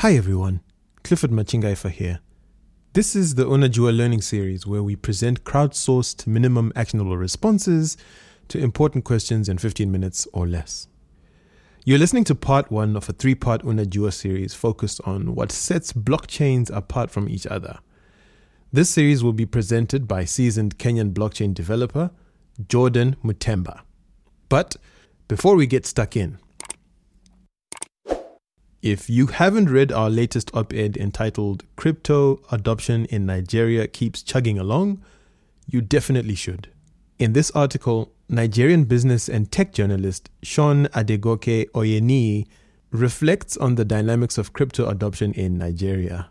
Hi everyone, Clifford Machingaifa here. This is the Unajua Learning Series where we present crowdsourced minimum actionable responses to important questions in 15 minutes or less. You're listening to part one of a three part Unajua series focused on what sets blockchains apart from each other. This series will be presented by seasoned Kenyan blockchain developer Jordan Mutemba. But before we get stuck in, if you haven't read our latest op ed entitled Crypto Adoption in Nigeria Keeps Chugging Along, you definitely should. In this article, Nigerian business and tech journalist Sean Adegoke Oyeni reflects on the dynamics of crypto adoption in Nigeria.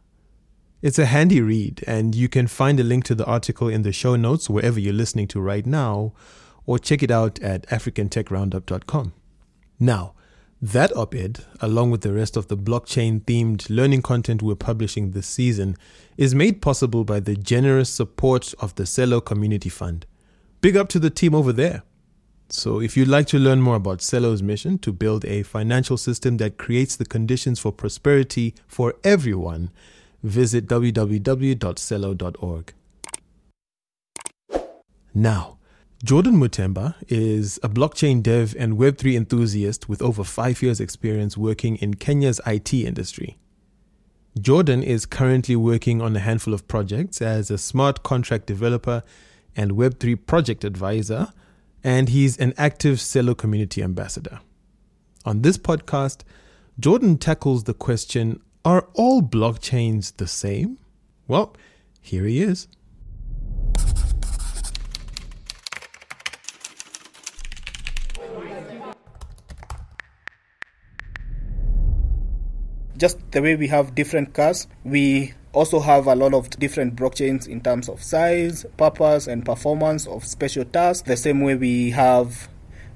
It's a handy read, and you can find a link to the article in the show notes wherever you're listening to right now, or check it out at africantechroundup.com. Now, that op ed, along with the rest of the blockchain themed learning content we're publishing this season, is made possible by the generous support of the Celo Community Fund. Big up to the team over there. So, if you'd like to learn more about Celo's mission to build a financial system that creates the conditions for prosperity for everyone, visit www.celo.org. Now, Jordan Mutemba is a blockchain dev and Web3 enthusiast with over five years' experience working in Kenya's IT industry. Jordan is currently working on a handful of projects as a smart contract developer and Web3 project advisor, and he's an active Celo community ambassador. On this podcast, Jordan tackles the question Are all blockchains the same? Well, here he is. Just the way we have different cars, we also have a lot of different blockchains in terms of size, purpose, and performance of special tasks, the same way we have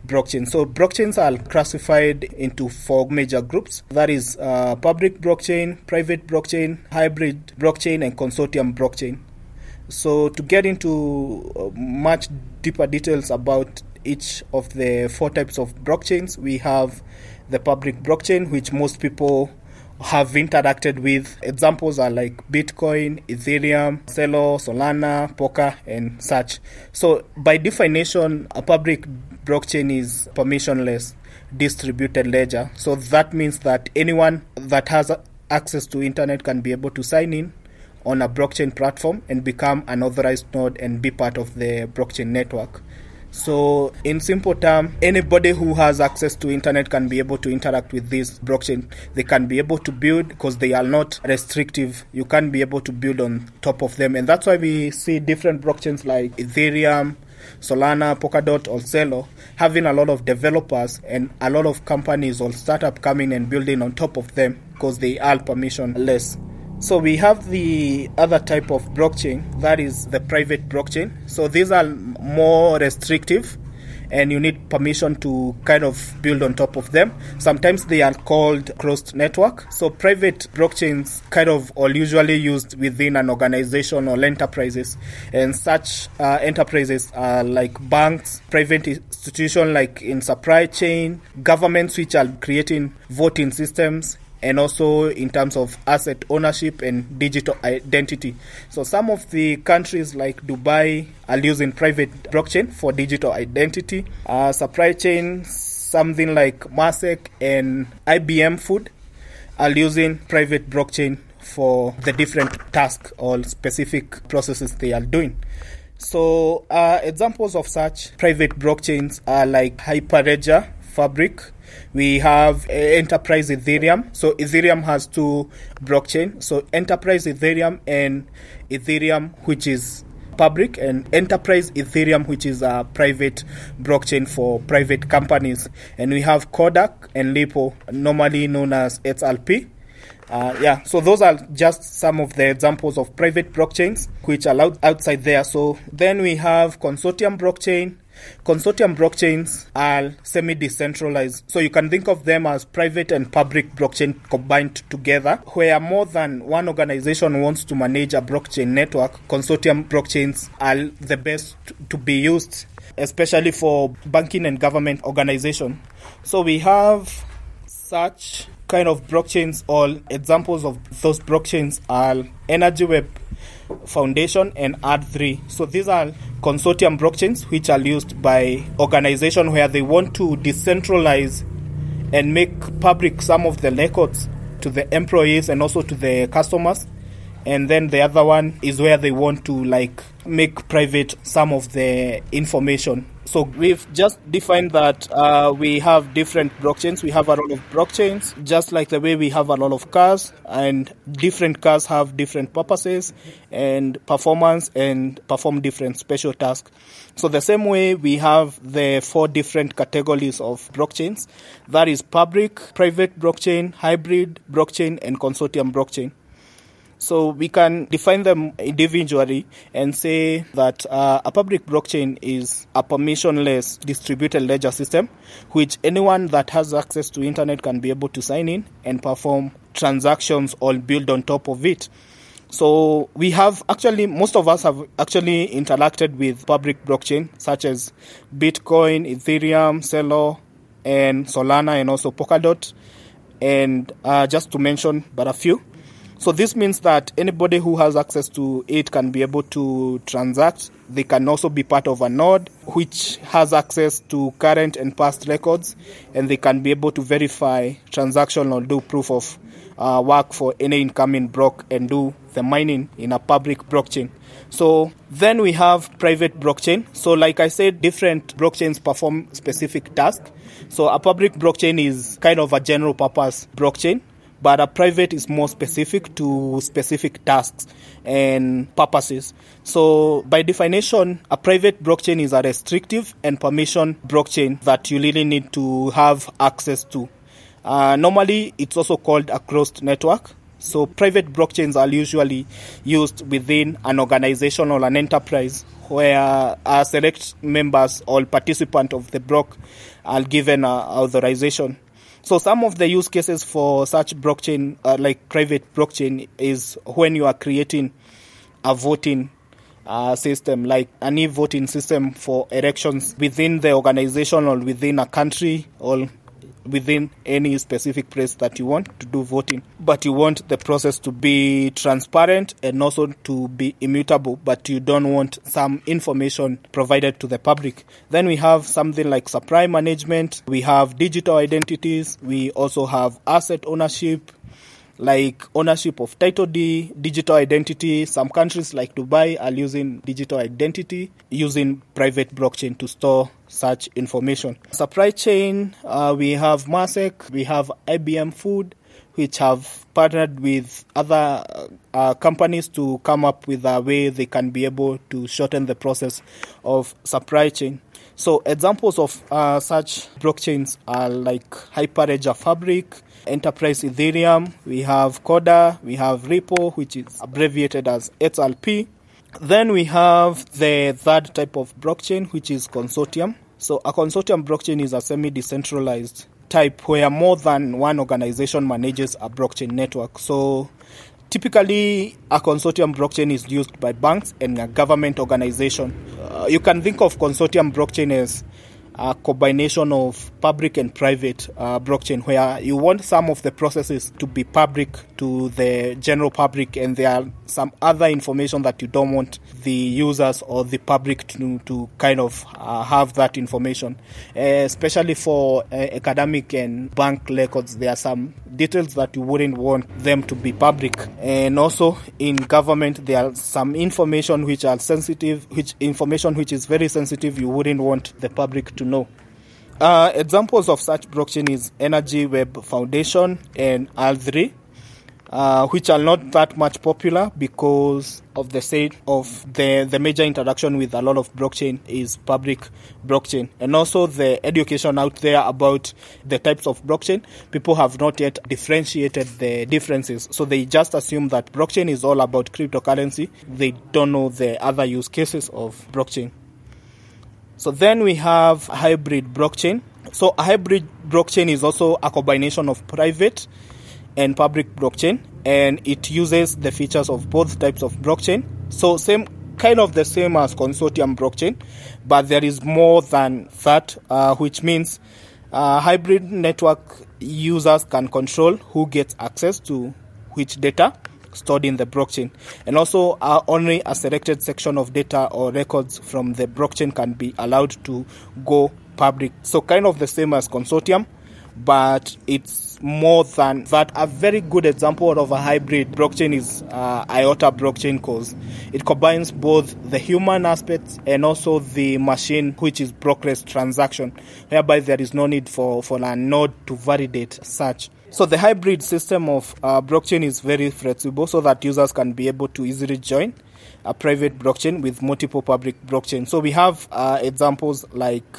blockchains. So blockchains are classified into four major groups. That is uh, public blockchain, private blockchain, hybrid blockchain, and consortium blockchain. So to get into uh, much deeper details about each of the four types of blockchains, we have the public blockchain, which most people have interacted with. Examples are like Bitcoin, Ethereum, Celo, Solana, Poker, and such. So, by definition, a public blockchain is permissionless distributed ledger. So that means that anyone that has access to internet can be able to sign in on a blockchain platform and become an authorized node and be part of the blockchain network. So, in simple term, anybody who has access to internet can be able to interact with this blockchain. They can be able to build because they are not restrictive. You can be able to build on top of them, and that's why we see different blockchains like Ethereum, Solana, Polkadot, or Celo having a lot of developers and a lot of companies or startup coming and building on top of them because they are permissionless. So we have the other type of blockchain, that is the private blockchain. So these are more restrictive and you need permission to kind of build on top of them. Sometimes they are called closed network. So private blockchains kind of are usually used within an organization or enterprises. And such uh, enterprises are like banks, private institutions like in supply chain, governments which are creating voting systems, and also in terms of asset ownership and digital identity. So some of the countries like Dubai are using private blockchain for digital identity. Uh, supply chain, something like Maersk and IBM Food are using private blockchain for the different tasks or specific processes they are doing. So, uh, examples of such private blockchains are like Hyperledger Fabric, we have uh, enterprise ethereum. So ethereum has two blockchain. So enterprise ethereum and ethereum which is public and enterprise ethereum which is a private blockchain for private companies. And we have Corda and Ripple normally known as xrp uh, yeah, so those are just some of the examples of private blockchains which are outside there. So then we have consortium blockchain, Consortium blockchains are semi decentralized, so you can think of them as private and public blockchain combined together, where more than one organization wants to manage a blockchain network. Consortium blockchains are the best to be used, especially for banking and government organization. So we have such kind of blockchains or examples of those blockchains are Energy Web Foundation and R3. So these are consortium blockchains which are used by organizations where they want to decentralize and make public some of the records to the employees and also to the customers and then the other one is where they want to like make private some of the information so we've just defined that uh, we have different blockchains. We have a lot of blockchains just like the way we have a lot of cars and different cars have different purposes and performance and perform different special tasks. So the same way we have the four different categories of blockchains that is public private blockchain hybrid blockchain and consortium blockchain so we can define them individually and say that uh, a public blockchain is a permissionless distributed ledger system, which anyone that has access to internet can be able to sign in and perform transactions or build on top of it. So we have actually, most of us have actually interacted with public blockchain such as Bitcoin, Ethereum, Celo, and Solana, and also Polkadot. And uh, just to mention but a few. So this means that anybody who has access to it can be able to transact. They can also be part of a node which has access to current and past records, and they can be able to verify transaction or do proof of uh, work for any incoming block and do the mining in a public blockchain. So then we have private blockchain. So like I said, different blockchains perform specific tasks. So a public blockchain is kind of a general purpose blockchain but a private is more specific to specific tasks and purposes. So, by definition, a private blockchain is a restrictive and permission blockchain that you really need to have access to. Uh, normally, it's also called a closed network. So, private blockchains are usually used within an organization or an enterprise where uh, select members or participant of the block are given authorization. So some of the use cases for such blockchain, uh, like private blockchain, is when you are creating a voting uh, system, like an e-voting system for elections within the organization or within a country or within any specific place that you want to do voting. But you want the process to be transparent and also to be immutable, but you don't want some information provided to the public. Then we have something like supply management, we have digital identities, we also have asset ownership, like ownership of title D, digital identity. Some countries like Dubai are using digital identity using private blockchain to store such information. Supply chain, uh, we have Maersk, we have IBM Food, which have partnered with other uh, companies to come up with a way they can be able to shorten the process of supply chain. So examples of uh, such blockchains are like Hyperledger Fabric, Enterprise Ethereum, we have Corda, we have Ripple, which is abbreviated as XRP. Then we have the third type of blockchain, which is consortium. So a consortium blockchain is a semi-decentralized type where more than one organization manages a blockchain network. So typically a consortium blockchain is used by banks and a government organization. Uh, you can think of consortium blockchain as a combination of public and private uh, blockchain where you want some of the processes to be public to the general public and there are some other information that you don't want the users or the public to, to kind of uh, have that information. Uh, especially for uh, academic and bank records there are some details that you wouldn't want them to be public. And also in government there are some information which are sensitive which information which is very sensitive you wouldn't want the public to know uh, examples of such blockchain is Energy Web Foundation and R3, uh, which are not that much popular because of the state of the, the major interaction with a lot of blockchain is public blockchain. And also the education out there about the types of blockchain, people have not yet differentiated the differences. So they just assume that blockchain is all about cryptocurrency. They don't know the other use cases of blockchain. So then we have hybrid blockchain. So a hybrid blockchain is also a combination of private and public blockchain and it uses the features of both types of blockchain. So same kind of the same as consortium blockchain, but there is more than that, uh, which means A hybrid network users can control who gets access to which data stored in the blockchain. And also, uh, only a selected section of data or records from the blockchain can be allowed to go public. So, kind of the same as consortium, but it's more than that. A very good example of a hybrid blockchain is uh, IOTA blockchain because it combines both the human aspects and also the machine, which is brokerless transaction, whereby there is no need for, for a node to validate such. So the hybrid system of uh, blockchain is very flexible so that users can be able to easily join a private blockchain with multiple public blockchains. So we have uh, examples like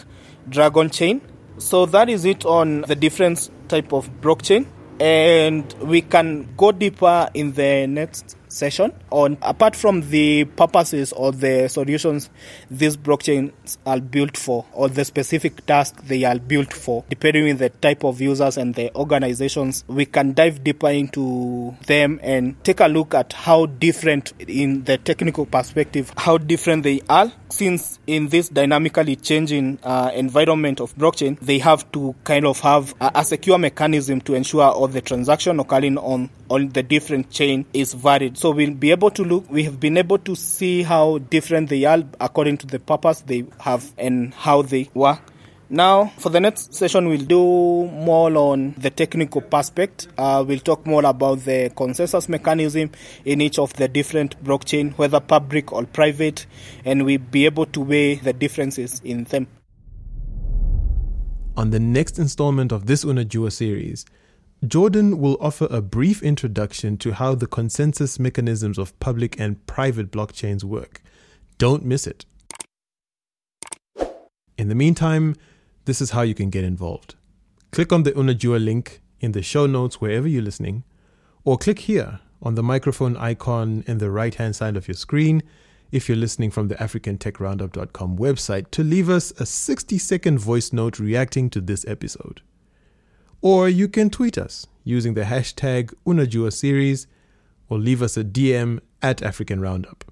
Dragonchain. So that is it on the different type of blockchain and we can go deeper in the next session on apart from the purposes or the solutions these blockchains are built for or the specific task they are built for depending on the type of users and the organizations we can dive deeper into them and take a look at how different in the technical perspective how different they are since in this dynamically changing uh, environment of blockchain they have to kind of have a, a secure mechanism to ensure all the transaction occurring on on the different chain is varied. So we'll be able to look, we have been able to see how different they are according to the purpose they have and how they work. Now, for the next session, we'll do more on the technical aspect. Uh, we'll talk more about the consensus mechanism in each of the different blockchain, whether public or private, and we'll be able to weigh the differences in them. On the next installment of this Unajua series, Jordan will offer a brief introduction to how the consensus mechanisms of public and private blockchains work. Don't miss it. In the meantime, this is how you can get involved. Click on the Unajua link in the show notes wherever you're listening, or click here on the microphone icon in the right hand side of your screen if you're listening from the africantechroundup.com website to leave us a 60 second voice note reacting to this episode. Or you can tweet us using the hashtag Unajua series or leave us a DM at African Roundup.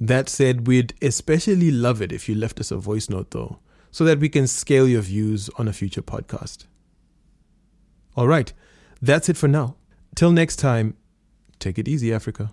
That said, we'd especially love it if you left us a voice note though, so that we can scale your views on a future podcast. All right, that's it for now. Till next time, take it easy, Africa.